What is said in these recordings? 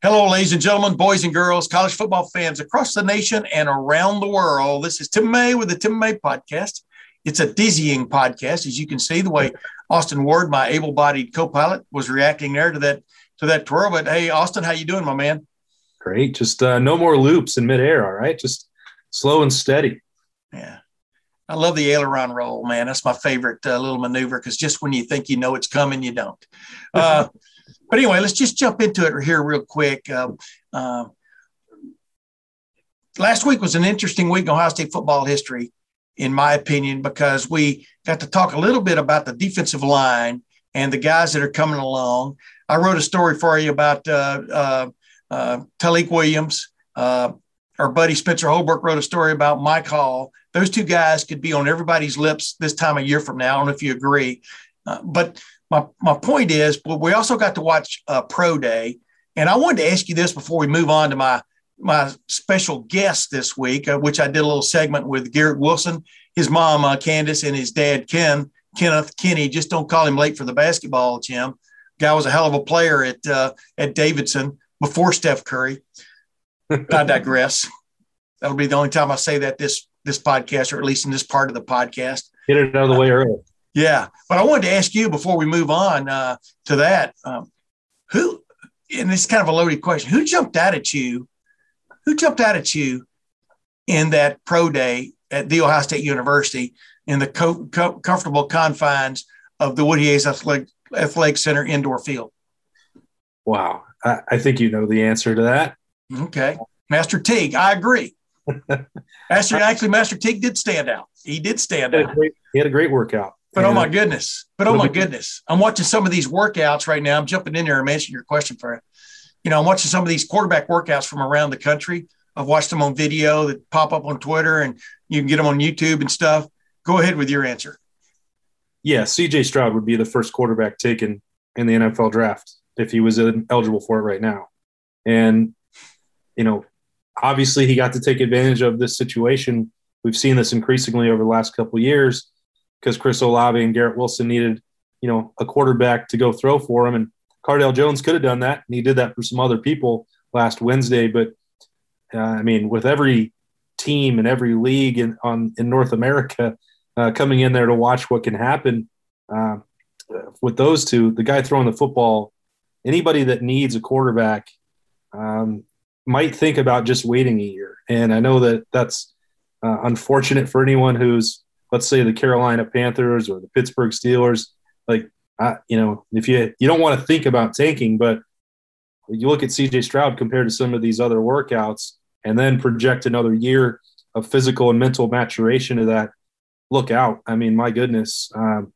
Hello, ladies and gentlemen, boys and girls, college football fans across the nation and around the world. This is Tim May with the Tim May Podcast. It's a dizzying podcast, as you can see the way Austin Ward, my able-bodied co-pilot, was reacting there to that to that twirl. But hey, Austin, how you doing, my man? Great. Just uh, no more loops in midair. All right, just slow and steady. Yeah, I love the aileron roll, man. That's my favorite uh, little maneuver because just when you think you know it's coming, you don't. Uh, but anyway, let's just jump into it here real quick. Um, uh, last week was an interesting week in Ohio State football history, in my opinion, because we got to talk a little bit about the defensive line and the guys that are coming along. I wrote a story for you about uh, uh, uh Tyleik Williams. Uh, our buddy Spencer Holbrook wrote a story about Mike Hall. Those two guys could be on everybody's lips this time of year from now. I don't know if you agree. Uh, but my, my point is, but we also got to watch uh, Pro Day. And I wanted to ask you this before we move on to my my special guest this week, uh, which I did a little segment with Garrett Wilson, his mom uh, Candace, and his dad Ken Kenneth Kenny. Just don't call him late for the basketball, Jim. Guy was a hell of a player at uh, at Davidson before Steph Curry. I digress. That'll be the only time I say that this this podcast, or at least in this part of the podcast. Get it out of the way early. Yeah, but I wanted to ask you before we move on uh, to that, um, who, and this is kind of a loaded question, who jumped out at you? Who jumped out at you in that pro day at the Ohio State University in the co- co- comfortable confines of the Woody Hayes Athletic, Athletic Center indoor field? Wow, I, I think you know the answer to that. Okay, Master Teague, I agree. Master, actually, Master Teague did stand out. He did stand he out. Great, he had a great workout. But oh my goodness. But oh my goodness. I'm watching some of these workouts right now. I'm jumping in there and answering your question for it. You know, I'm watching some of these quarterback workouts from around the country. I've watched them on video that pop up on Twitter and you can get them on YouTube and stuff. Go ahead with your answer. Yeah, CJ Stroud would be the first quarterback taken in the NFL draft if he was eligible for it right now. And, you know, obviously he got to take advantage of this situation. We've seen this increasingly over the last couple years because Chris Olave and Garrett Wilson needed, you know, a quarterback to go throw for him. And Cardale Jones could have done that. And he did that for some other people last Wednesday. But uh, I mean, with every team and every league in, on, in North America uh, coming in there to watch what can happen uh, with those two, the guy throwing the football, anybody that needs a quarterback um, might think about just waiting a year. And I know that that's uh, unfortunate for anyone who's let's say the Carolina Panthers or the Pittsburgh Steelers, like uh, you know, if you you don't want to think about tanking, but you look at CJ Stroud compared to some of these other workouts, and then project another year of physical and mental maturation to that. Look out! I mean, my goodness, um,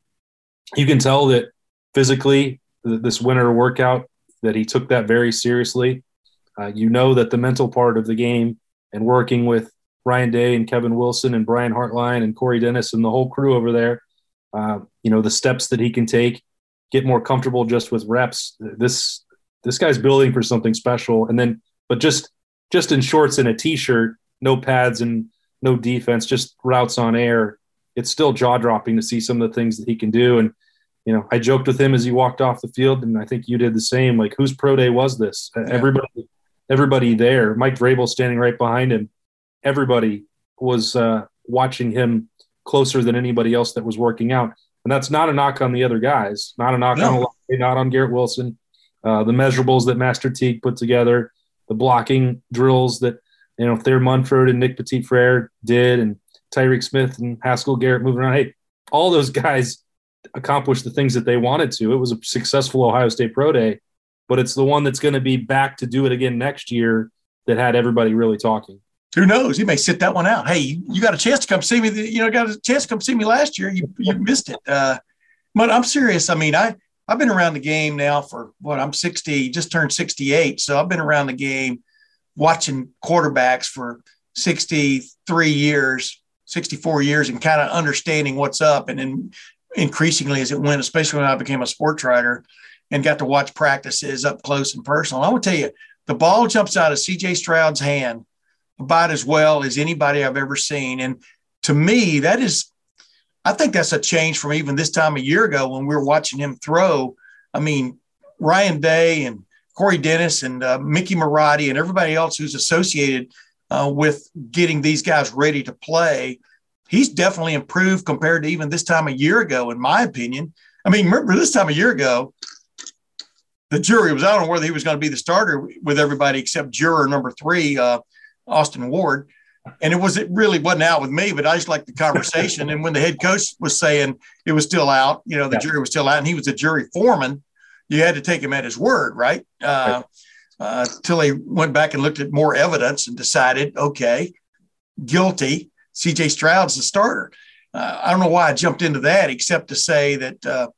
you can tell that physically this winter workout that he took that very seriously. Uh, you know that the mental part of the game and working with Ryan Day and Kevin Wilson and Brian Hartline and Corey Dennis and the whole crew over there. Uh, you know the steps that he can take, get more comfortable just with reps. This this guy's building for something special. And then, but just just in shorts and a t-shirt, no pads and no defense, just routes on air. It's still jaw dropping to see some of the things that he can do. And you know, I joked with him as he walked off the field, and I think you did the same. Like, whose pro day was this? Yeah. Everybody, everybody there. Mike Vrabel standing right behind him everybody was uh, watching him closer than anybody else that was working out. And that's not a knock on the other guys, not a knock no. on not on Garrett Wilson. Uh, the measurables that Master Teague put together, the blocking drills that you know Thayer Munford and Nick Petit Frere did, and Tyreke Smith and Haskell Garrett moving around. Hey, all those guys accomplished the things that they wanted to. It was a successful Ohio State Pro Day, but it's the one that's going to be back to do it again next year that had everybody really talking who knows? He may sit that one out. Hey, you, got a chance to come see me. You know, got a chance to come see me last year. You you missed it. Uh, but I'm serious. I mean, I I've been around the game now for what I'm 60, just turned 68. So I've been around the game watching quarterbacks for 63 years, 64 years, and kind of understanding what's up. And then increasingly as it went, especially when I became a sports writer and got to watch practices up close and personal. I will tell you, the ball jumps out of CJ Stroud's hand about as well as anybody I've ever seen. And to me, that is, I think that's a change from even this time a year ago when we were watching him throw. I mean, Ryan Day and Corey Dennis and uh, Mickey Marotti and everybody else who's associated uh, with getting these guys ready to play, he's definitely improved compared to even this time a year ago, in my opinion. I mean, remember this time a year ago, the jury was out on whether he was going to be the starter with everybody except juror number three, uh, Austin Ward. And it was it really wasn't out with me, but I just liked the conversation. and when the head coach was saying it was still out, you know, the yeah. jury was still out, and he was a jury foreman, you had to take him at his word, right? Uh, uh, till he went back and looked at more evidence and decided, okay, guilty. CJ Stroud's the starter. Uh, I don't know why I jumped into that, except to say that uh,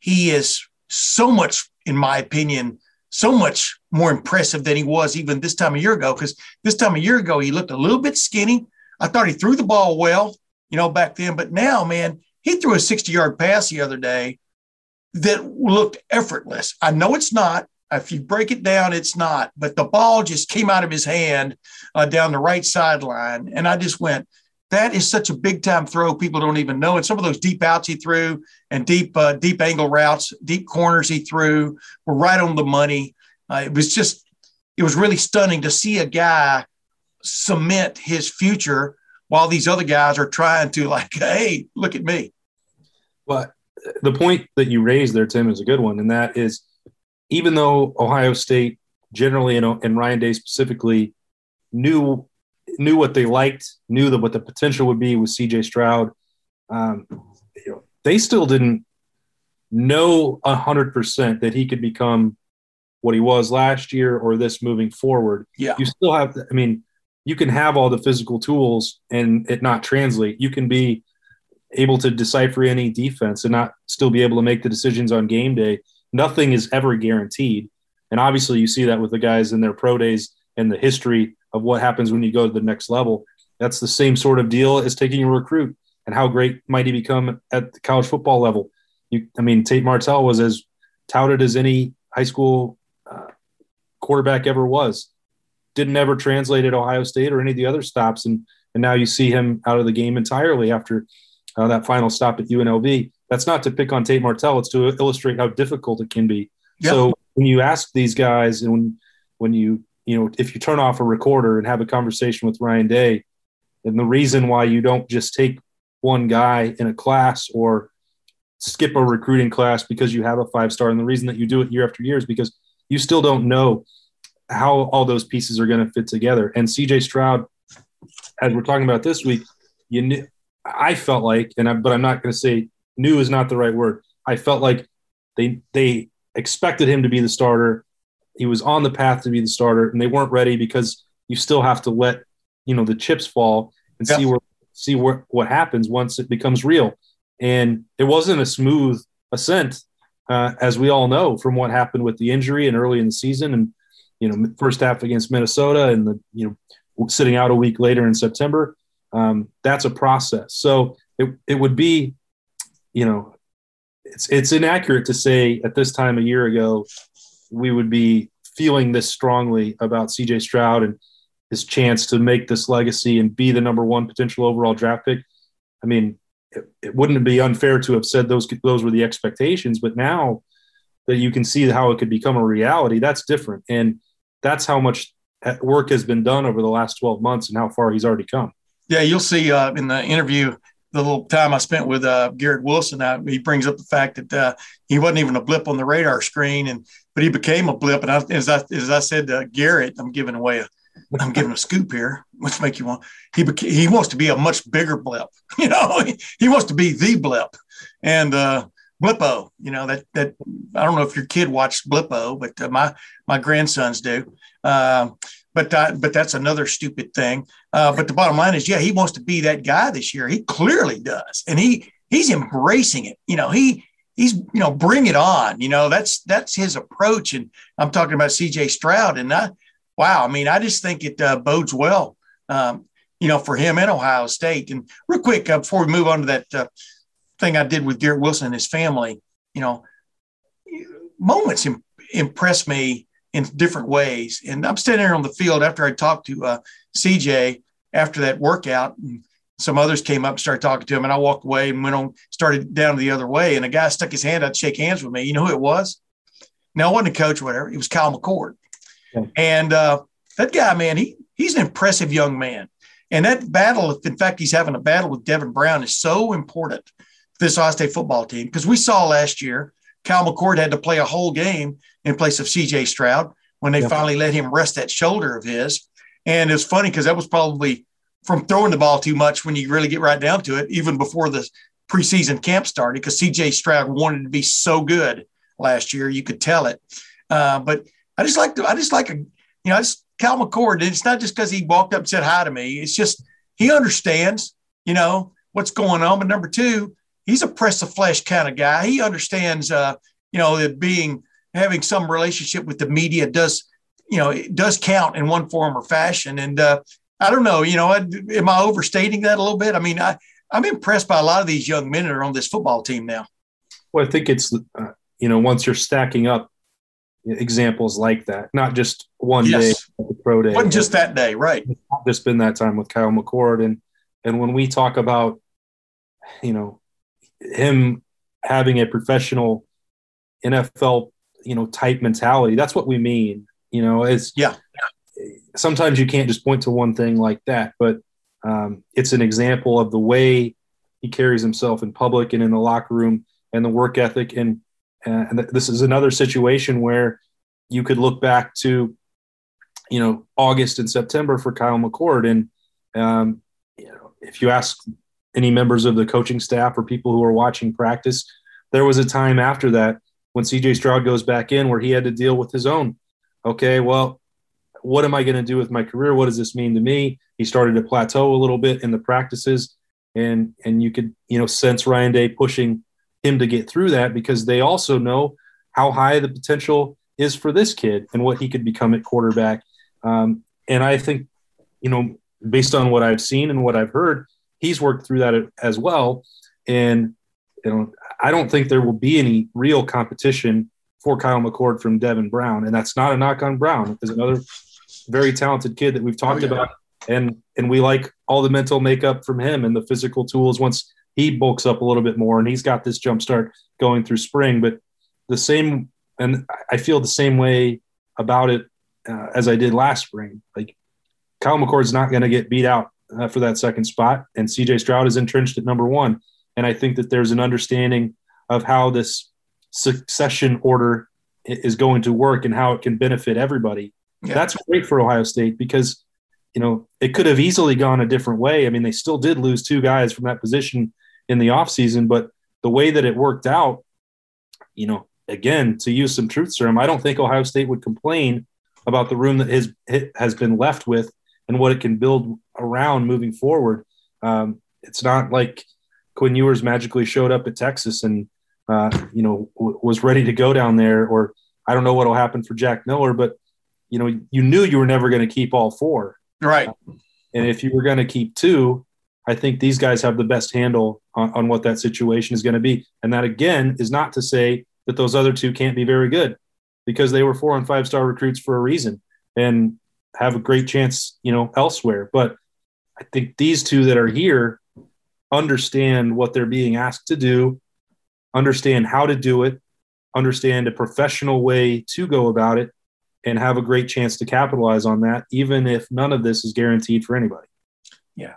he is so much, in my opinion, so much more impressive than he was even this time a year ago. Because this time a year ago, he looked a little bit skinny. I thought he threw the ball well, you know, back then. But now, man, he threw a 60 yard pass the other day that looked effortless. I know it's not. If you break it down, it's not. But the ball just came out of his hand uh, down the right sideline. And I just went, that is such a big time throw. People don't even know. And some of those deep outs he threw and deep, uh, deep angle routes, deep corners he threw were right on the money. Uh, it was just, it was really stunning to see a guy cement his future while these other guys are trying to like, hey, look at me. But the point that you raised there, Tim, is a good one, and that is, even though Ohio State generally and, and Ryan Day specifically knew knew what they liked, knew that what the potential would be with CJ Stroud. Um, you know, they still didn't know hundred percent that he could become what he was last year or this moving forward. Yeah, you still have. I mean, you can have all the physical tools and it not translate. You can be able to decipher any defense and not still be able to make the decisions on game day. Nothing is ever guaranteed. And obviously, you see that with the guys in their pro days and the history of what happens when you go to the next level. That's the same sort of deal as taking a recruit and how great might he become at the college football level. You, I mean, Tate Martell was as touted as any high school uh, quarterback ever was. Didn't ever translate at Ohio State or any of the other stops, and and now you see him out of the game entirely after uh, that final stop at UNLV. That's not to pick on Tate Martell; it's to illustrate how difficult it can be. Yep. So when you ask these guys, and when when you you know, if you turn off a recorder and have a conversation with Ryan Day, and the reason why you don't just take one guy in a class or skip a recruiting class because you have a five star, and the reason that you do it year after year is because you still don't know how all those pieces are going to fit together. And CJ Stroud, as we're talking about this week, you knew, I felt like, and I, but I'm not going to say knew is not the right word. I felt like they they expected him to be the starter he was on the path to be the starter, and they weren't ready because you still have to let you know the chips fall and see where see where, what happens once it becomes real. And it wasn't a smooth ascent, uh, as we all know from what happened with the injury and early in the season, and you know first half against Minnesota, and the you know sitting out a week later in September. Um, that's a process. So it, it would be, you know, it's it's inaccurate to say at this time a year ago we would be feeling this strongly about CJ Stroud and his chance to make this legacy and be the number one potential overall draft pick. I mean, it, it wouldn't be unfair to have said those those were the expectations, but now that you can see how it could become a reality, that's different, and that's how much work has been done over the last 12 months and how far he's already come. Yeah, you'll see uh, in the interview the little time I spent with uh, Garrett Wilson, uh, he brings up the fact that uh, he wasn't even a blip on the radar screen, and but he became a blip. And I, as I as I said to Garrett, I'm giving away a I'm giving a scoop here. Which make you want he beca- he wants to be a much bigger blip. You know, he, he wants to be the blip, and uh, Blippo. You know that that I don't know if your kid watched Blippo, but uh, my my grandsons do. Uh, but uh, but that's another stupid thing. Uh, but the bottom line is, yeah, he wants to be that guy this year. He clearly does, and he he's embracing it. You know, he he's you know bring it on. You know, that's that's his approach. And I'm talking about C.J. Stroud, and I, wow, I mean, I just think it uh, bodes well. Um, you know, for him and Ohio State. And real quick, uh, before we move on to that uh, thing I did with Garrett Wilson and his family, you know, moments Im- impress me in different ways. And I'm standing there on the field after I talked to uh, CJ after that workout. And some others came up and started talking to him, and I walked away and went on, started down the other way. And a guy stuck his hand out to shake hands with me. You know who it was? No, wasn't a coach whatever. It was Kyle McCord. Yeah. And uh, that guy, man, he he's an impressive young man. And that battle, if in fact he's having a battle with Devin Brown, is so important for this Ohio State football team because we saw last year Kyle McCord had to play a whole game in place of CJ Stroud when they finally let him rest that shoulder of his. And it's funny because that was probably from throwing the ball too much when you really get right down to it, even before the preseason camp started, because CJ Stroud wanted to be so good last year. You could tell it. Uh, but I just like to, I just like a, you know, I just Kyle McCord. It's not just because he walked up and said hi to me. It's just he understands, you know, what's going on. But number two, he's a press of flesh kind of guy. He understands, uh, you know, that being having some relationship with the media does, you know, it does count in one form or fashion. And uh, I don't know, you know, am I overstating that a little bit? I mean, I, I'm impressed by a lot of these young men that are on this football team now. Well, I think it's, uh, you know, once you're stacking up examples like that, not just one yes. day, pro day. Wasn't just that day, right? Just been that time with Kyle McCord. And, and when we talk about, you know, him having a professional NFL, you know, type mentality, that's what we mean, you know, is yeah. Sometimes you can't just point to one thing like that, but um, it's an example of the way he carries himself in public and in the locker room and the work ethic. And, and this is another situation where you could look back to, you know, August and September for Kyle McCord. And, um, you know, if you ask any members of the coaching staff or people who are watching practice, there was a time after that when CJ Stroud goes back in where he had to deal with his own. Okay, well, what am I going to do with my career? What does this mean to me? He started to plateau a little bit in the practices, and and you could you know sense Ryan Day pushing him to get through that because they also know how high the potential is for this kid and what he could become at quarterback. Um, and I think you know based on what I've seen and what I've heard, he's worked through that as well. And you know I don't think there will be any real competition for Kyle McCord from Devin Brown, and that's not a knock on Brown. There's another very talented kid that we've talked oh, yeah. about, and and we like all the mental makeup from him and the physical tools once he bulks up a little bit more, and he's got this jump start going through spring. But the same, and I feel the same way about it uh, as I did last spring. Like Kyle McCord's not going to get beat out uh, for that second spot, and CJ Stroud is entrenched at number one. And I think that there's an understanding of how this succession order is going to work and how it can benefit everybody. Yeah. That's great for Ohio State because, you know, it could have easily gone a different way. I mean, they still did lose two guys from that position in the offseason, but the way that it worked out, you know, again, to use some truth serum, I don't think Ohio State would complain about the room that his has been left with and what it can build around moving forward. Um, it's not like Quinn Ewers magically showed up at Texas and uh, you know w- was ready to go down there, or I don't know what will happen for Jack Miller, but you know, you knew you were never going to keep all four. Right. and if you were going to keep two, I think these guys have the best handle on, on what that situation is going to be. And that, again, is not to say that those other two can't be very good because they were four and five star recruits for a reason and have a great chance, you know, elsewhere. But I think these two that are here understand what they're being asked to do, understand how to do it, understand a professional way to go about it, and have a great chance to capitalize on that, even if none of this is guaranteed for anybody. Yeah.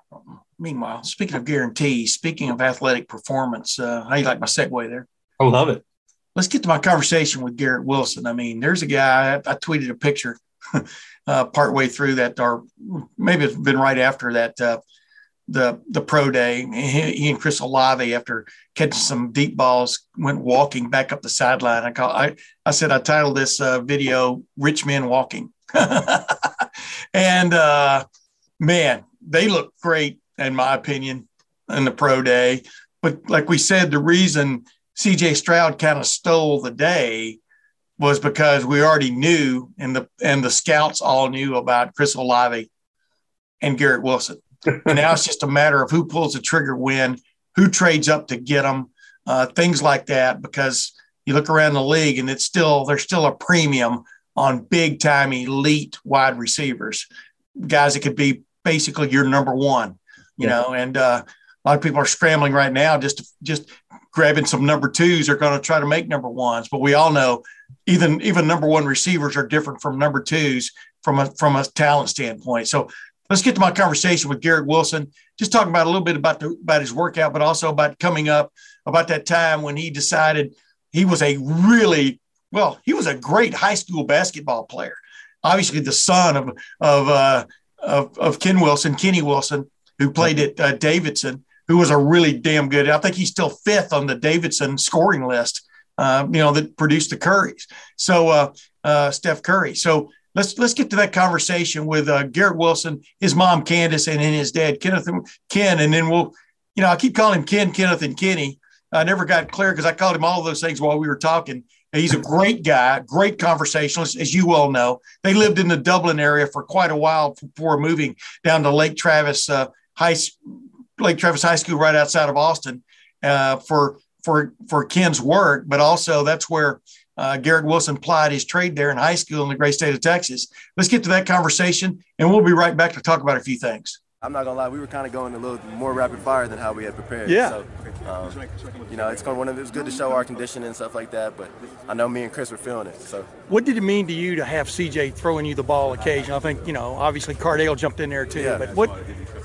Meanwhile, speaking of guarantees, speaking of athletic performance, uh, how you like my segue there? I love it. Let's get to my conversation with Garrett Wilson. I mean, there's a guy, I, I tweeted a picture uh, partway through that, or maybe it's been right after that, uh, the the pro day. He, he, and Chris Olave, after catching some deep balls, went walking back up the sideline. I call I I said I titled this uh, video "Rich Men Walking," and uh, man, they look great in my opinion in the pro day. But like we said, the reason C.J. Stroud kind of stole the day was because we already knew, and the and the scouts all knew about Chris Olave and Garrett Wilson and now it's just a matter of who pulls the trigger when, who trades up to get them, uh, things like that. Because you look around the league and it's still there's still a premium on big time elite wide receivers, guys that could be basically your number one, you yeah. know. And uh, A lot of people are scrambling right now just to, just grabbing some number twos. They're going to try to make number ones, but we all know even even number one receivers are different from number twos from a from a talent standpoint. So let's get to my conversation with Garrett Wilson. Just talking about a little bit about the about his workout, but also about coming up, about that time when he decided he was a really well, he was a great high school basketball player. Obviously, the son of of uh, of, of Ken Wilson, Kenny Wilson, who played at uh, Davidson, who was a really damn good. I think he's still fifth on the Davidson scoring list. Uh, you know that produced the Currys. So uh, uh, Steph Curry. So let's let's get to that conversation with uh, Garrett Wilson, his mom Candace, and then his dad Kenneth Ken, and then we'll, you know, I keep calling him Ken, Kenneth, and Kenny. I never got clear because I called him all those things while we were talking. He's a great guy, great conversationalist, as you well know. They lived in the Dublin area for quite a while before moving down to Lake Travis uh, High Lake Travis High School, right outside of Austin, uh, for for for Ken's work. But also, that's where uh, Garrett Wilson plied his trade there in high school in the great state of Texas. Let's get to that conversation, and we'll be right back to talk about a few things. I'm not gonna lie, we were kind of going a little more rapid fire than how we had prepared. Yeah. So, um, you know, it's going one of it's good to show our condition and stuff like that. But I know me and Chris were feeling it. So. What did it mean to you to have CJ throwing you the ball occasionally? I think you know, obviously Cardale jumped in there too. Yeah. But what?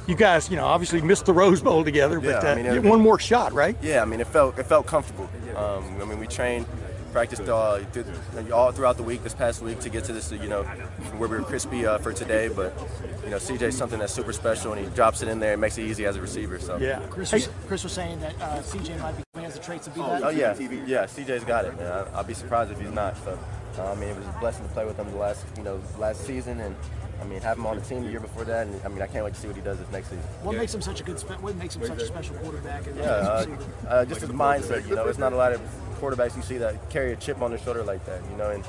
You guys, you know, obviously missed the Rose Bowl together, but yeah, I mean, uh, it, one more shot, right? Yeah, I mean, it felt it felt comfortable. Um, I mean, we trained practiced uh, through, all throughout the week this past week to get to this, you know, where we were crispy uh, for today. But you know, CJ is something that's super special, and he drops it in there and makes it easy as a receiver. So yeah, Chris was, Chris was saying that uh, CJ might be has the traits to be that. Oh yeah, yeah, CJ's got it, man. I, will be surprised if he's not. So uh, I mean, it was a blessing to play with him the last, you know, last season, and I mean, have him on the team the year before that, and I mean, I can't wait to see what he does this next season. What makes him such a good? What makes him such a special quarterback? yeah, uh, uh, just his mindset. You know, it's not a lot of quarterbacks you see that carry a chip on their shoulder like that. You know, and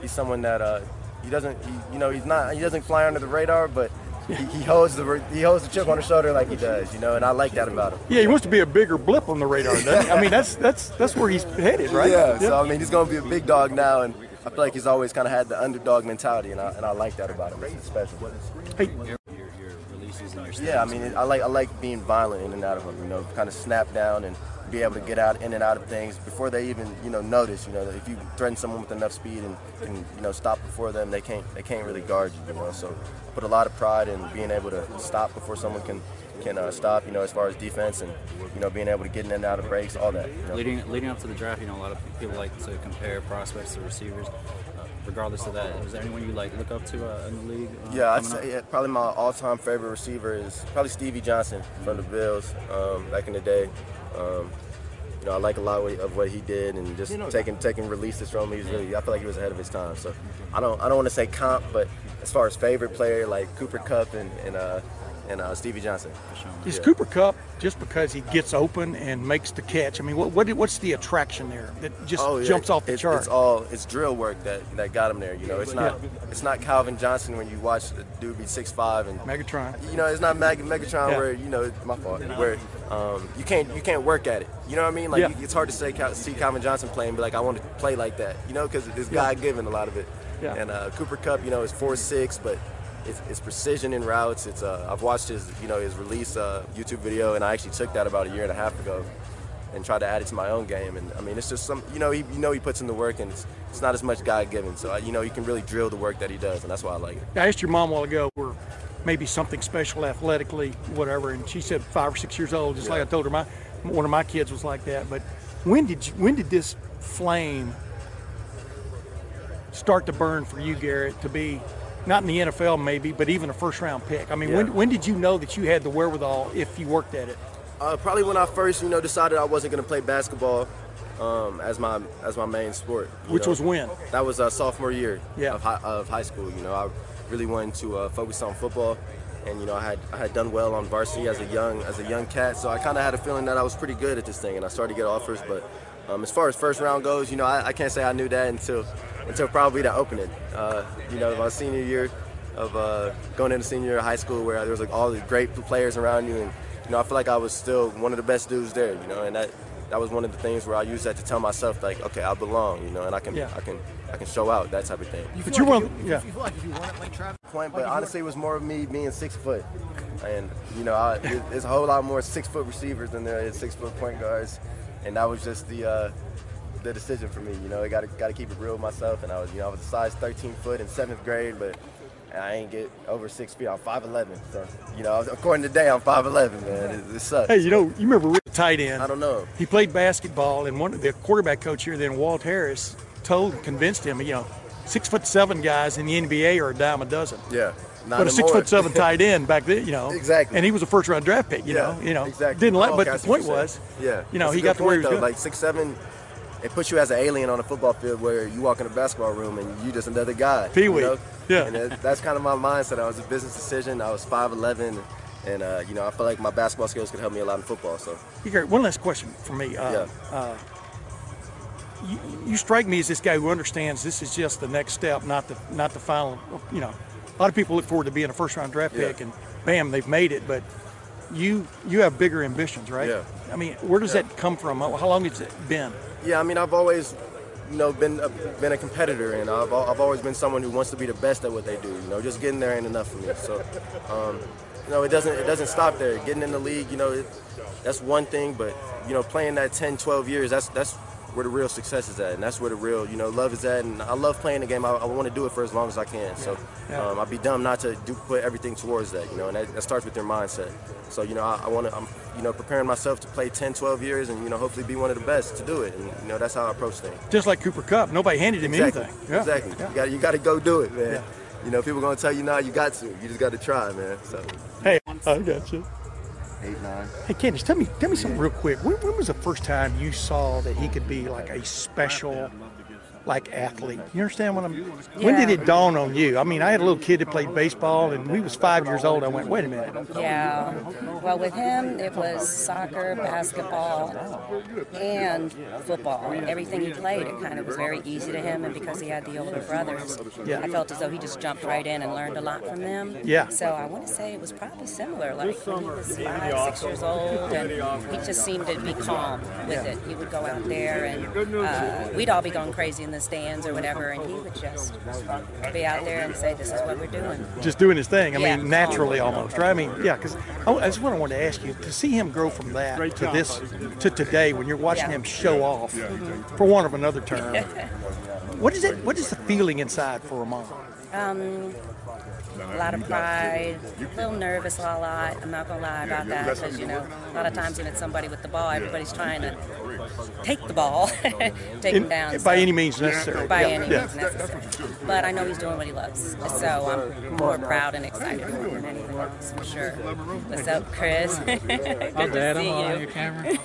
he's someone that uh, he doesn't. He, you know, he's not. He doesn't fly under the radar, but. He, he, holds the he holds the chip on his shoulder like he does, you know, and I like that about him. Yeah, he wants to be a bigger blip on the radar. I mean, that's that's that's where he's headed, right? Yeah, yeah. So I mean, he's going to be a big dog now, and I feel like he's always kind of had the underdog mentality, and I, and I like that about him. It's special. Hey. Yeah, I mean, it, I like I like being violent in and out of them. You know, kind of snap down and be able to get out in and out of things before they even you know notice. You know, if you threaten someone with enough speed and can you know stop before them, they can't they can't really guard you. You know, so put a lot of pride in being able to stop before someone can can uh, stop. You know, as far as defense and you know being able to get in and out of breaks, all that. You know. Leading leading up to the draft, you know, a lot of people like to compare prospects to receivers. Uh, regardless of that, is there anyone you like look up to uh, in the league? Uh, yeah, I'd say yeah, probably my all-time favorite receiver is probably Stevie Johnson from the Bills um, back in the day. Um, you know, I like a lot of what he did, and just taking taking releases from him. He was really, I feel like he was ahead of his time. So, I don't I don't want to say comp, but as far as favorite player, like Cooper Kupp and and uh, and uh, Stevie Johnson. Is yeah. Cooper Kupp just because he gets open and makes the catch? I mean, what, what what's the attraction there that just oh, yeah. jumps off the it, chart? It's all it's drill work that, that got him there. You know, it's not yeah. it's not Calvin Johnson when you watch the dude be six five and Megatron. You know, it's not Meg- Megatron where you know it's my fault where um, you can't you can't work at it. You know what I mean? Like it's hard to say see Calvin Johnson playing, but like I want to play like that. You know, because it's God given a lot of it. Yeah. And uh, Cooper Kupp, you know, is four six, but it's, it's, precision in routes. It's uh, I've watched his you know his release uh, YouTube video, and I actually took that about a year and a half ago, and tried to add it to my own game. And I mean, it's just some you know he you know he puts in the work, and it's, it's not as much God given. So you know you can really drill the work that he does, and that's why I like it. I asked your mom a while ago, were maybe something special athletically, whatever, and she said five or six years old, just yeah. like I told her my one of my kids was like that. But when did you, when did this flame start to burn for you, Garrett, to be not in the NFL maybe, but even a first round pick? I mean, yeah. when, when did you know that you had the wherewithal if you worked at it? Uh, probably when I first, you know, decided I wasn't going to play basketball um, as my as my main sport. Which know. was when? That was uh, sophomore year yeah. of, high, of high school. You know, I really wanted to uh, focus on football, and you know, I had I had done well on varsity as a young as a young cat, so I kind of had a feeling that I was pretty good at this thing, and I started to get offers. But um, as far as first round goes, you know, I, I, can't say I knew that until until probably the opening. Uh, you know, my senior year of uh, going into senior year of high school where there was like all the great players around you and you know I feel like I was still one of the best dudes there you know and that that was one of the things where I used that to tell myself like okay I belong you know and I can yeah. I can I can show out that type of thing. You But you're like one- you, yeah. You feel like if you won it like Travis? Point, but if you honestly, it was more of me being six foot, and you know, I, it- there's a whole lot more six foot receivers than there is six foot point guards, and that was just the uh, the decision for me. You know, I got to got to keep it real with myself, and I was you know I was a size 13 foot in seventh grade, but I ain't get over six feet. I'm 5'11, so you know, according to Day, I'm 5'11, man. It, it sucks. Hey, you know, you remember Rick tight end? I don't know. He played basketball, and one of the quarterback coach here, then Walt Harris, told convinced him, you know, six foot seven guys in the NBA are a dime a dozen. Yeah, not but a six foot seven tight end back then, you know, Exactly. and he was a first round draft pick, you yeah, know, you know, exactly. didn't like. Oh, But the point was, yeah, you know, That's he got to where he was though. Like six seven, it puts you as an alien on a football field where you walk in a basketball room and you just another guy. Pee-wee. You know? Yeah. And that, that's kind of my mindset. I was a business decision. I was 5'11", and uh, you know I feel like my basketball skills could help me a lot in football. So Here, one last question for me. Uh, Yeah. uh, you, you strike me as this guy who understands this is just the next step, not the not the final. You know, a lot of people look forward to being a first round draft Yeah. pick, and bam, they've made it. But you you have bigger ambitions, right? Yeah. I mean, where does that come from? How long has it been? Yeah, I mean I've always you know been a, been a competitor, and I've, I've always been someone who wants to be the best at what they do. You know, just getting there ain't enough for me. So. Um, you know, it doesn't it doesn't stop there. Getting in the league, you know, it, that's one thing, but you know, playing that 10, 12 years, that's that's where the real success is at, and that's where the real, you know, love is at. And I love playing the game. I, I want to do it for as long as I can. So Yeah. um, I'd be dumb not to do put everything towards that, you know, and that, that starts with your mindset. So you know, I, I want to, I'm, you know, preparing myself to play 10, 12 years, and you know, hopefully be one of the best to do it. And you know, that's how I approach things. Just like Cooper Kupp, nobody handed him Exactly. anything. Yeah. Exactly. Yeah. You got you got to go do it, man. Yeah. You know, people gonna tell you now you got to. You just got to try, man. So Hey, I got you. Eight nine. Hey, Candace, tell me, tell me something real quick. When, when was the first time you saw that he could be like a special, like athlete? You understand what I'm? When did it dawn on you? I mean, I had a little kid that played baseball, and we was five years old. I went, wait a minute. Yeah. Well, with him, it was soccer, basketball, and football. Everything he played, it kind of was very easy to him. And because he had the older brothers, Yeah. I felt as though he just jumped right in and learned a lot from them. Yeah. So I want to say it was probably similar. Like when he was five, six years old, and he just seemed to be calm with it. He would go out there, and uh, we'd all be going crazy in the stands or whatever, and he would just be out there and say, "This is what we're doing." Just doing his thing. I Yeah. mean, naturally almost, right? I mean, yeah, because that's what I wanted to ask you. To see him grow from that to this, to today, when you're watching Yeah. him show off, for want of another term, what is it? What is the feeling inside for a mom? Um, a lot of pride, a little nervous a lot. I'm not gonna lie about that because you know a lot of times when it's somebody with the ball, everybody's trying to take the ball, take him In- down. by so- any means necessary. By Yeah, any yeah. means necessary. But I know he's doing what he loves, so I'm more proud and excited than anything else, for sure. What's up, Chris? Good to see you.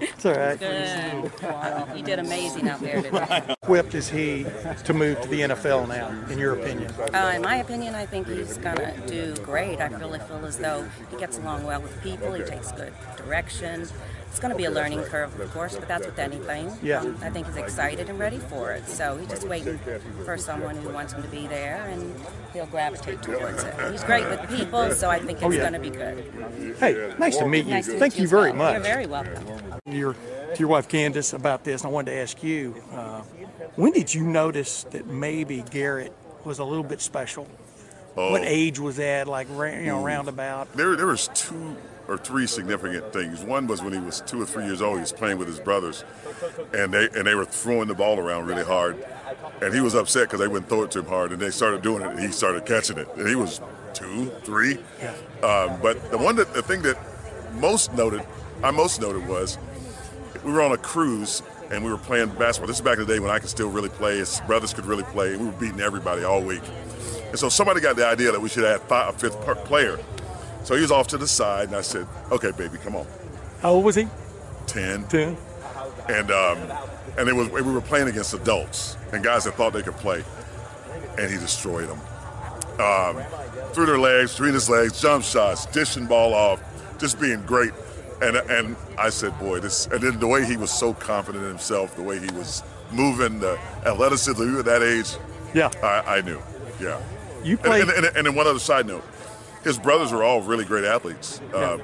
It's all right. Good. You did amazing out there today. Equipped is he to move to the NFL now, in your opinion? Uh, in my opinion, I think he's gonna do great. I really feel as though he gets along well with people. He takes good direction. It's going to be a learning curve, of course, but that's with anything. Yeah. Um, I think he's excited and ready for it. So he's just waiting for someone who wants him to be there, and he'll gravitate towards it. He's great with people, so I think it's Oh, yeah. going to be good. Hey, nice to meet you. Nice to Thank meet you very well. much. You're very welcome. your to your wife Candace about this, and I wanted to ask you, uh, when did you notice that maybe Garrett was a little bit special? What Oh. age was that? Like you know, roundabout. There, there was two or three significant things. One was when he was two or three years old. He was playing with his brothers, and they and they were throwing the ball around really hard, and he was upset because they wouldn't throw it to him hard, and they started doing it, and he started catching it, and he was two, three. Um, but the one that the thing that most noted, I most noted was we were on a cruise and we were playing basketball. This is back in the day when I could still really play. His brothers could really play. We were beating everybody all week. And so somebody got the idea that we should add fi- a fifth per- player. So he was off to the side, and I said, "Okay, baby, come on, How old was he? 10. Ten. And um, and it was we were playing against adults and guys that thought they could play, and he destroyed them. Um, through their legs, between his legs, jump shots, dishing ball off, just being great. And and I said, boy, this. And then the way he was so confident in himself, the way he was moving, the athleticism even at that age, Yeah. I, I knew. Yeah. You And, played. and, and, and then one other side note, his brothers were all really great athletes. Uh,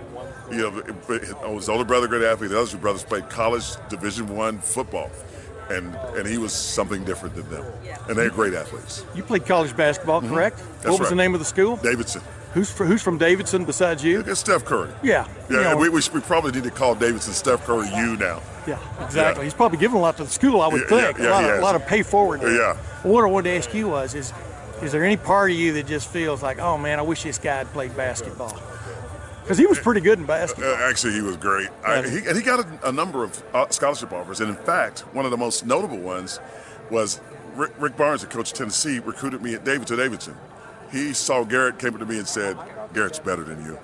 you know, his older brother, great athlete. The other two brothers played college Division One football, and and he was something different than them. And they're great athletes. You played college basketball, correct? That's what was right. the name of the school? Davidson. Who's fr- who's from Davidson besides you? It's Steph Curry. Yeah. you Yeah, know, we, we, we probably need to call Davidson Steph Curry you now. yeah, exactly. Yeah. He's probably giving a lot to the school, I would Yeah, think. yeah, a lot, of, a lot of pay forward. Yeah. What I wanted to ask you was, is is there any part of you that just feels like, oh man, I wish this guy had played basketball? Because he was pretty good in basketball. Uh, actually, he was great. I, he, and he got a, a number of uh, scholarship offers. And in fact, one of the most notable ones was Rick, Rick Barnes, the coach of Tennessee, recruited me at David to Davidson. He saw Garrett, came up to me and said, Garrett's better than you.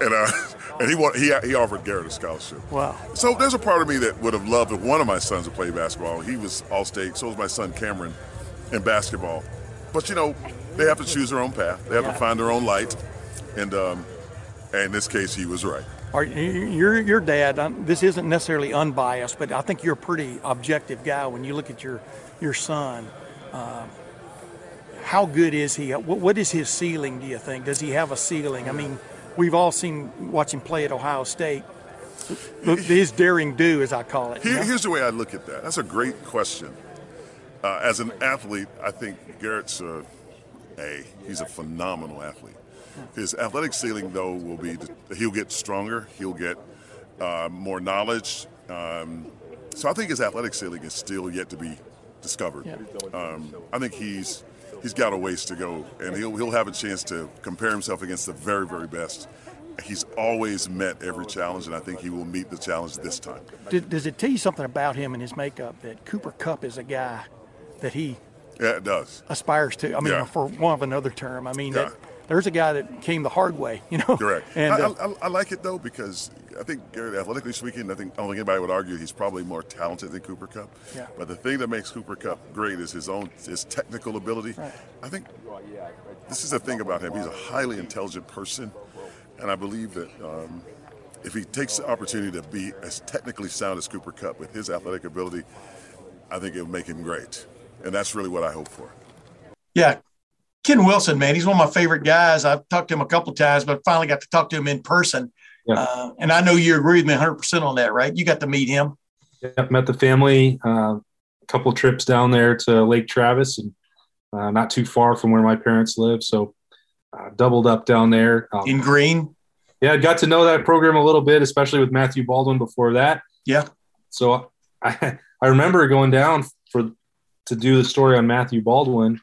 And, uh, and he, wa- he, he offered Garrett a scholarship. Wow. So there's a part of me that would have loved if one of my sons to play basketball. He was all state, so was my son Cameron in basketball. But you know, they have to choose their own path. They have to find their own light. And, um, and in this case, he was right. Are your your dad? um, This isn't necessarily unbiased, but I think you're a pretty objective guy when you look at your your son. Um, how good is he? What, what is his ceiling? Do you think? Does he have a ceiling? I mean, we've all seen watch him play at Ohio State. His daring do, as I call it. you Here, know? here's the way I look at that. That's a great question. Uh, as an athlete, I think Garrett's a, a he's a phenomenal athlete. His athletic ceiling, though, will be he'll get stronger. He'll get uh, more knowledge. Um, so I think his athletic ceiling is still yet to be discovered. Um, I think he's he's got a ways to go, and he'll he'll have a chance to compare himself against the very very best. He's always met every challenge, and I think he will meet the challenge this time. Does, does it tell you something about him and his makeup that Cooper Kupp is a guy that he Yeah, it does. aspires to? I mean, Yeah. for one of another term, I mean, Yeah. that, there's a guy that came the hard way, you know. Correct. And I, uh, I, I like it though because I think Garrett, athletically speaking, I think I don't think anybody would argue he's probably more talented than Cooper Kupp. Yeah. But the thing that makes Cooper Kupp great is his own his technical ability. Right. I think this is the thing about him. He's a highly intelligent person, and I believe that um, if he takes the opportunity to be as technically sound as Cooper Kupp with his athletic ability, I think it would make him great. And that's really what I hope for. Yeah. Ken Wilson, man, he's one of my favorite guys. I've talked to him a couple of times, but finally got to talk to him in person. Yeah. Uh, and I know you agree with me 100% on that, right? You got to meet him. Yep, met the family. Uh, a couple trips down there to Lake Travis, and uh, not too far from where my parents live. So uh, doubled up down there. Um, in green. yeah, I got to know that program a little bit, especially with Matthew Baldwin before that. Yeah. So I I remember going down for to do the story on Matthew Baldwin,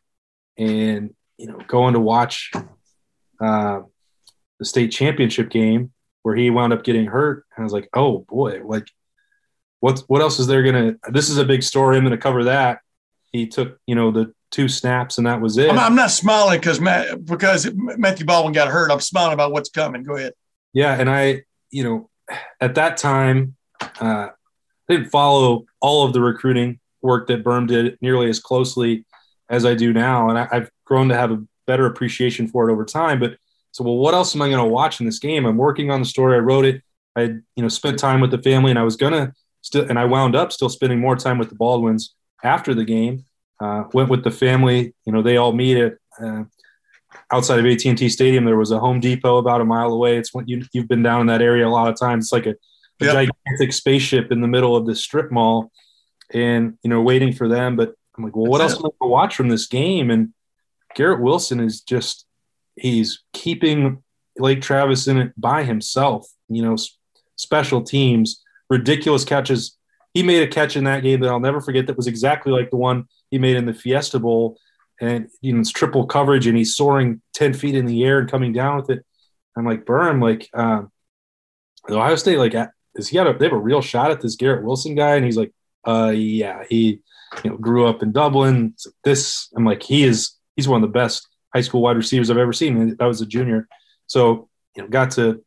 and you know going to watch uh, the state championship game where he wound up getting hurt. And I was like, oh boy, like what what else is there gonna? This is a big story. I'm gonna cover that. He took you know the two snaps and that was it. I'm, I'm not smiling because Matt, because Matthew Baldwin got hurt. I'm smiling about what's coming. Go ahead. Yeah, and I, you know, at that time, uh, didn't follow all of the recruiting work that Birm did nearly as closely as I do now, and I, I've grown to have a better appreciation for it over time. But so, well, what else am I going to watch in this game? I'm working on the story. I wrote it. I, you know, spent time with the family, and I was gonna still, and I wound up still spending more time with the Baldwins after the game. Uh, went with the family. You know, they all meet at. Uh, outside of AT&T Stadium, there was a Home Depot about a mile away. It's when you, you've been down in that area a lot of times. It's like a, a Yep. gigantic spaceship in the middle of this strip mall, and you know, waiting for them. But I'm like, well, what That's else am I going to watch from this game? And Garrett Wilson is just he's keeping Lake Travis in it by himself. You know, special teams, ridiculous catches. He made a catch in that game that I'll never forget. That was exactly like the one he made in the Fiesta Bowl and you know it's triple coverage and he's soaring 10 feet in the air and coming down with it i'm like burn like um ohio state like is he got a they have a real shot at this garrett wilson guy and he's like uh yeah he you know grew up in dublin this i'm like he is he's one of the best high school wide receivers i've ever seen that was a junior so you know got to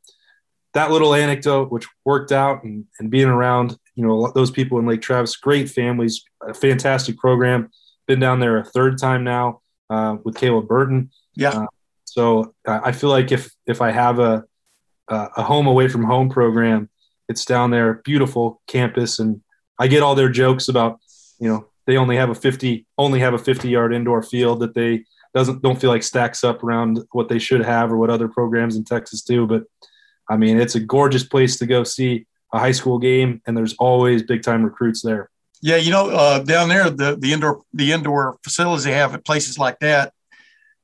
that little anecdote which worked out and, and being around you know those people in lake travis great families a fantastic program been down there a third time now uh, with Caleb Burton. Yeah. Uh, so I feel like if if I have a a home away from home program, it's down there, beautiful campus, and I get all their jokes about you know they only have a fifty only have a fifty yard indoor field that they doesn't don't feel like stacks up around what they should have or what other programs in Texas do. But I mean, it's a gorgeous place to go see a high school game, and there's always big time recruits there. Yeah, you know, uh, down there, the the indoor the indoor facilities they have at places like that,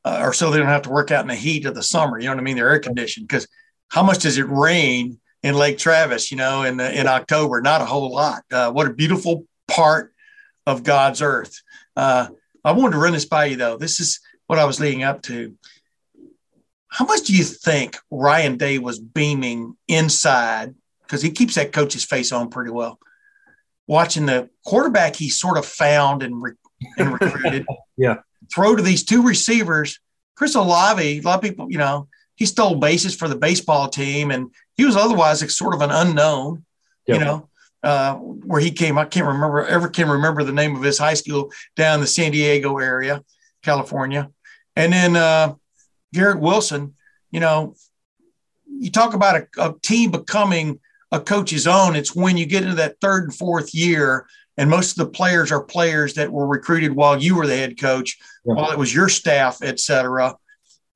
uh, or so they don't have to work out in the heat of the summer. You know what I mean? They're air conditioned because how much does it rain in Lake Travis? You know, in the, in October, not a whole lot. Uh, what a beautiful part of God's earth. Uh, I wanted to run this by you though. This is what I was leading up to. How much do you think Ryan Day was beaming inside? Because he keeps that coach's face on pretty well. Watching the quarterback he sort of found and, re- and recruited. yeah. Throw to these two receivers. Chris Olave, a lot of people, you know, he stole bases for the baseball team and he was otherwise sort of an unknown, yep. you know, uh, where he came. I can't remember, ever can remember the name of his high school down in the San Diego area, California. And then uh, Garrett Wilson, you know, you talk about a, a, team becoming a coach's own. It's when you get into that third and fourth year, and most of the players are players that were recruited while you were the head coach, yeah. while it was your staff, et cetera.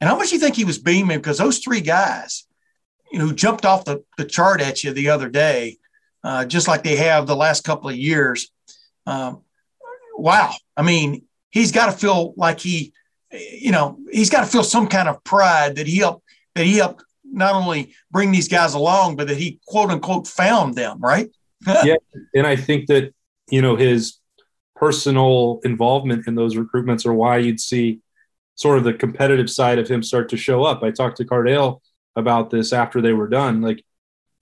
And how much do you think he was beaming? Because those three guys, you know, who jumped off the, the chart at you the other day, uh, just like they have the last couple of years. Um, wow. I mean, he's got to feel like he, you know, he's got to feel some kind of pride that he helped, that he helped not only bring these guys along, but that he quote unquote found them, right? yeah. And I think that, you know, his personal involvement in those recruitments are why you'd see sort of the competitive side of him start to show up. I talked to Cardale about this after they were done. Like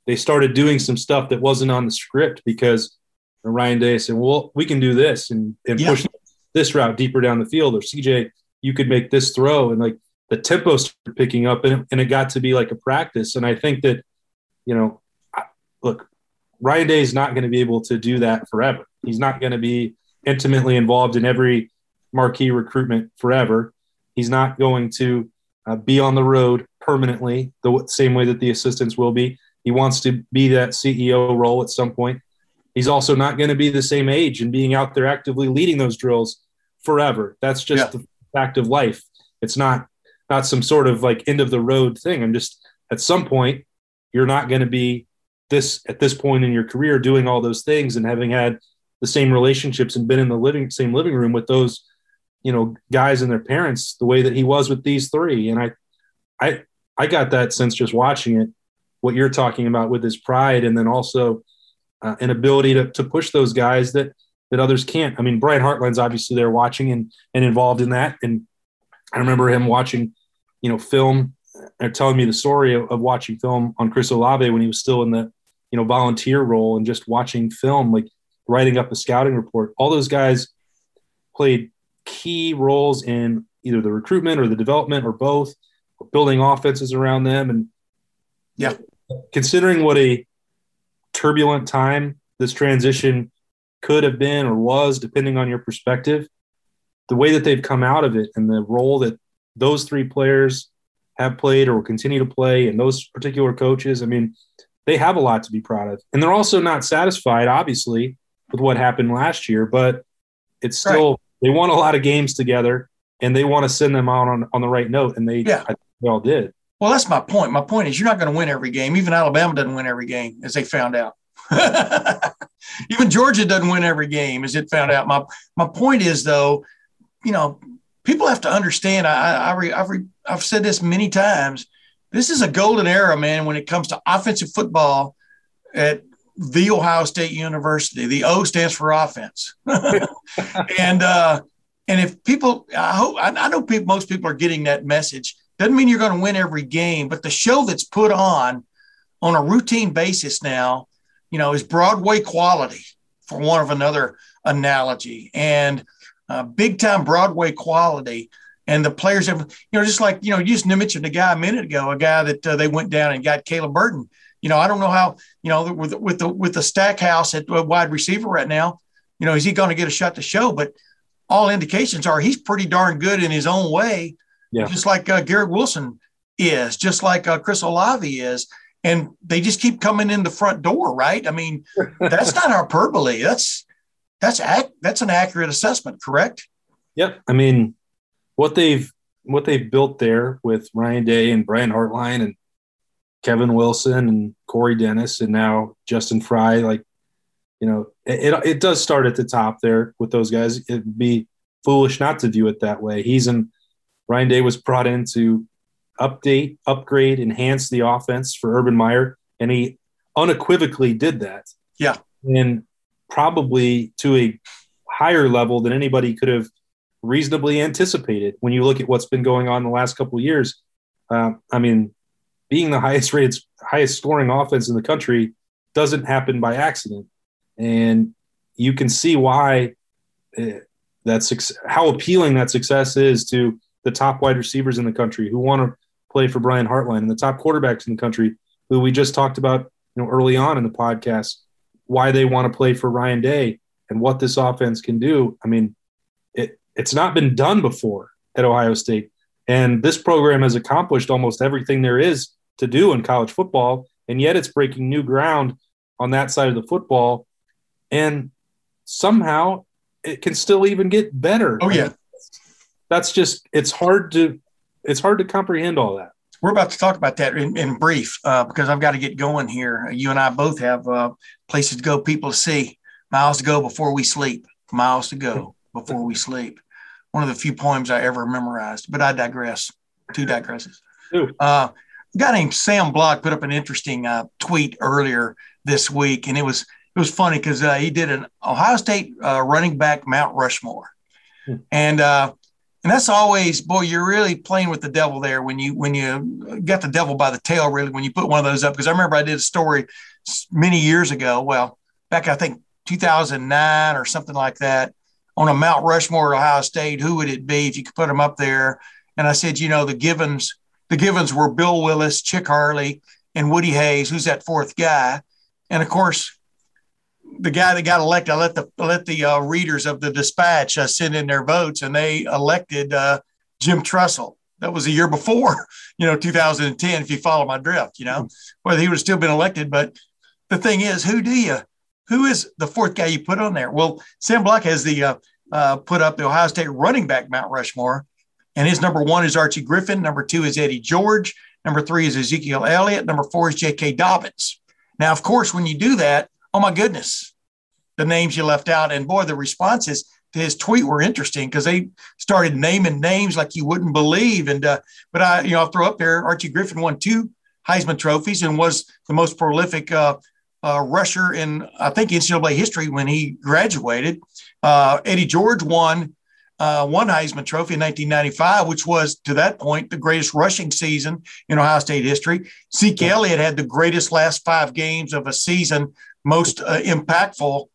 they started doing some stuff that wasn't on the script because Ryan Day said, "Well, we can do this and, and yeah. push this route deeper down the field." Or CJ, you could make this throw, and like the tempo started picking up, and, and it got to be like a practice. And I think that, you know, look, Ryan Day is not going to be able to do that forever. He's not going to be intimately involved in every marquee recruitment forever. He's not going to uh, be on the road permanently the same way that the assistants will be. He wants to be that CEO role at some point. He's also not going to be the same age and being out there actively leading those drills forever. That's just yeah. the fact of life. It's not not some sort of like end of the road thing. I'm just at some point you're not going to be this at this point in your career doing all those things and having had the same relationships and been in the living same living room with those you know guys and their parents the way that he was with these three and i i i got that sense just watching it what you're talking about with his pride and then also uh, an ability to, to push those guys that that others can't. I mean brian hartline's obviously there watching and and involved in that. And i remember him watching you know film or telling me the story of, of watching film on chris olave when he was still in the you know volunteer role and just watching film like writing up a scouting report. All those guys played key roles in either the recruitment or the development or both, or building offenses around them. And yeah, considering what a turbulent time this transition could have been or was, depending on your perspective, the way that they've come out of it and the role that those three players have played or will continue to play and those particular coaches, I mean, they have a lot to be proud of. And they're also not satisfied, obviously, with what happened last year, but it's still right they won a lot of games together and they want to send them out on, on the right note. And they, yeah. they all did. Well, that's my point. My point is you're not going to win every game. Even Alabama doesn't win every game, as they found out. Even Georgia doesn't win every game, as it found out. My my point is though, you know, people have to understand. I, I have I've said this many times. This is a golden era, man, when it comes to offensive football at the Ohio State University. The O stands for offense. and uh, and if people, I hope I know people, most people are getting that message. Doesn't mean you're going to win every game, but the show that's put on on a routine basis now, you know, is Broadway quality, for one of another analogy, and uh, big time Broadway quality. And the players have, you know, just like you know, you just mentioned a guy a minute ago, a guy that uh, they went down and got Caleb Burton you know, I don't know how, you know, with with the with the Stackhouse at wide receiver right now, you know, is he going to get a shot to show? But all indications are he's pretty darn good in his own way, yeah. just like uh, Garrett Wilson is, just like uh, Chris Olave is, and they just keep coming in the front door, right? I mean, that's not hyperbole. That's that's ac- that's an accurate assessment, correct? Yep. I mean, what they've what they've built there with Ryan Day and Brian Hartline and Kevin Wilson and Corey Dennis and now Justin Frye, Like you know, it, it, it does start at the top there with those guys. It'd be foolish not to view it that way. He's in, Ryan Day was brought in to update, upgrade, enhance the offense for Urban Meyer, and he unequivocally did that. Yeah. And probably to a higher level than anybody could have reasonably anticipated when you look at what's been going on the last couple of years. Uh, I mean, being the highest rated, highest scoring offense in the country doesn't happen by accident, and you can see why uh, that's how appealing that success is to the top wide receivers in the country who want to play for Brian Hartline and the top quarterbacks in the country who we just talked about, you know, early on in the podcast, why they want to play for Ryan Day and what this offense can do. I mean, it it's not been done before at Ohio State. And this program has accomplished almost everything there is to do in college football, and yet it's breaking new ground on that side of the football. And somehow it can still even get better. Oh yeah. That's just it's hard to it's hard to comprehend all that. We're about to talk about that in, in brief uh, because I've got to get going here. You and I both have uh, places to go, people to see, miles to go before we sleep, miles to go before we sleep. One of the few poems I ever memorized, but I digress. Two digresses. Uh, a guy named Sam Block put up an interesting uh, tweet earlier this week, and it was it was funny because uh, he did an Ohio State uh, running back Mount Rushmore, hmm. and uh, and that's always boy you're really playing with the devil there when you when you got the devil by the tail really when you put one of those up because I remember I did a story many years ago, well back I think 2009 or something like that on a Mount Rushmore at Ohio State, who would it be if you could put them up there? And I said, you know, the Givens the Givens were Bill Willis, Chick Harley, and Woody Hayes. Who's that fourth guy? And of course, the guy that got elected, I let the let the uh, readers of the Dispatch uh, send in their votes, and they elected uh, Jim Tressel. That was the year before, you know, 2010. If you follow my drift, you know, whether he would have still been elected. But the thing is, who do you? Who is the fourth guy you put on there? Well, Sam Block has the uh, uh, put up the Ohio State running back Mount Rushmore, and his number one is Archie Griffin. Number two is Eddie George. Number three is Ezekiel Elliott. Number four is J.K. Dobbins. Now, of course, when you do that, oh my goodness, the names you left out. And boy, the responses to his tweet were interesting because they started naming names like you wouldn't believe. And, uh, but I, you know, I'll throw up there Archie Griffin won two Heisman trophies and was the most prolific uh, uh, rusher in, I think, NCAA history when he graduated. Uh, Eddie George won uh, one Heisman Trophy in 1995, which was to that point the greatest rushing season in Ohio State history. Zeke Elliott had the greatest last five games of a season, most uh, impactful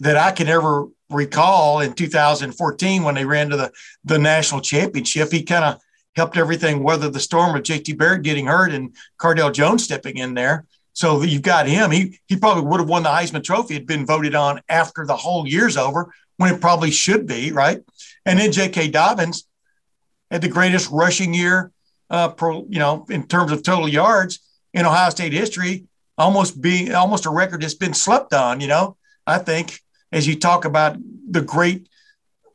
that I can ever recall in 2014 when they ran to the, the national championship. He kind of helped everything weather the storm with JT Barrett getting hurt and Cardale Jones stepping in there. So you've got him. He he probably would have won the Heisman Trophy had been voted on after the whole year's over, when it probably should be, right? And then J.K. Dobbins had the greatest rushing year, uh, pro, you know, in terms of total yards in Ohio State history, almost being almost a record that's been slept on. You know, I think as you talk about the great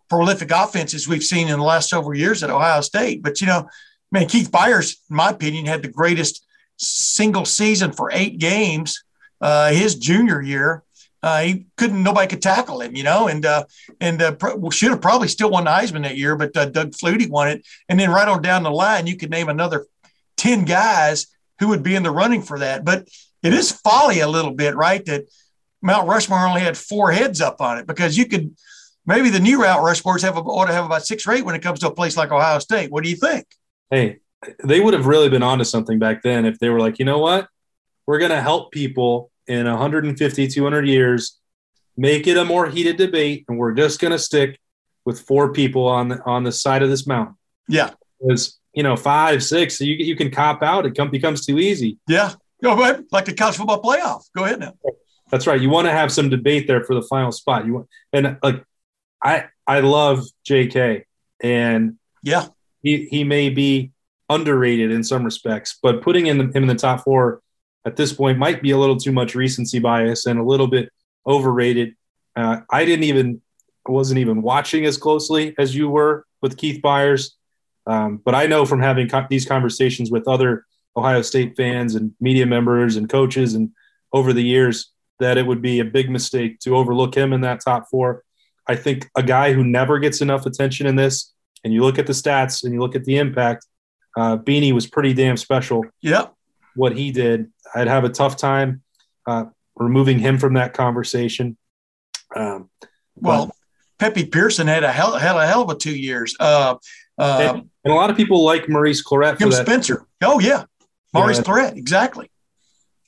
prolific offenses we've seen in the last several years at Ohio State, but you know, man, Keith Byars, in my opinion, had the greatest single season for eight games uh, his junior year uh, he couldn't. Nobody could tackle him, you know, and uh, and uh, pro- should have probably still won the Heisman that year, but uh, Doug Flutie won it. And then right on down the line, you could name another ten guys who would be in the running for that. But it is folly a little bit, right? That Mount Rushmore only had four heads up on it because you could maybe the new Mount Rushmores have ought to have about six or eight when it comes to a place like Ohio State. What do you think? Hey, they would have really been onto something back then if they were like, you know what, we're going to help people in 150, 200 years, make it a more heated debate, and we're just going to stick with four people on the on the side of this mountain. Yeah, because you know five, six, you you can cop out. It come, becomes too easy. Yeah, go ahead. Like the college football playoff. Go ahead now. That's right. You want to have some debate there for the final spot. You want, and like I I love J.K. and yeah, he he may be underrated in some respects, but putting in the, him in the top four at this point might be a little too much recency bias and a little bit overrated. Uh, I didn't even wasn't even watching as closely as you were with Keith Byars, um, but I know from having co- these conversations with other Ohio State fans and media members and coaches and over the years, that it would be a big mistake to overlook him in that top four. I think a guy who never gets enough attention in this, and you look at the stats and you look at the impact, uh, Beanie was pretty damn special. Yep. What he did, I'd have a tough time uh, removing him from that conversation. Um, well, Pepe Pearson had a hell, had a hell of a two years. Uh, uh, and, and, a lot of people like Maurice Clarett. Tim Spencer. Oh yeah, Maurice yeah. Clarett. Exactly.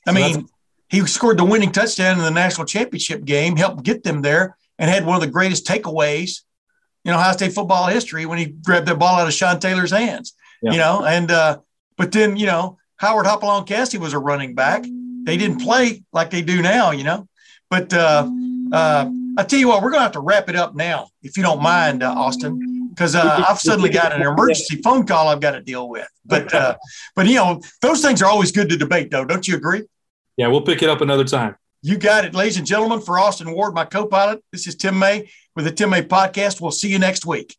I so mean, he scored the winning touchdown in the national championship game, helped get them there, and had one of the greatest takeaways in Ohio State football history when he grabbed that ball out of Sean Taylor's hands. Yeah. You know, and uh, but then you know Howard Hopalong Cassidy was a running back. They didn't play like they do now, you know. But uh, uh, I tell you what, we're going to have to wrap it up now, if you don't mind, uh, Austin, because uh, I've suddenly got an emergency phone call I've got to deal with. But uh, but you know, those things are always good to debate, though. Don't you agree? Yeah, we'll pick it up another time. You got it, ladies and gentlemen. For Austin Ward, my co-pilot, this is Tim May with the Tim May Podcast. We'll see you next week.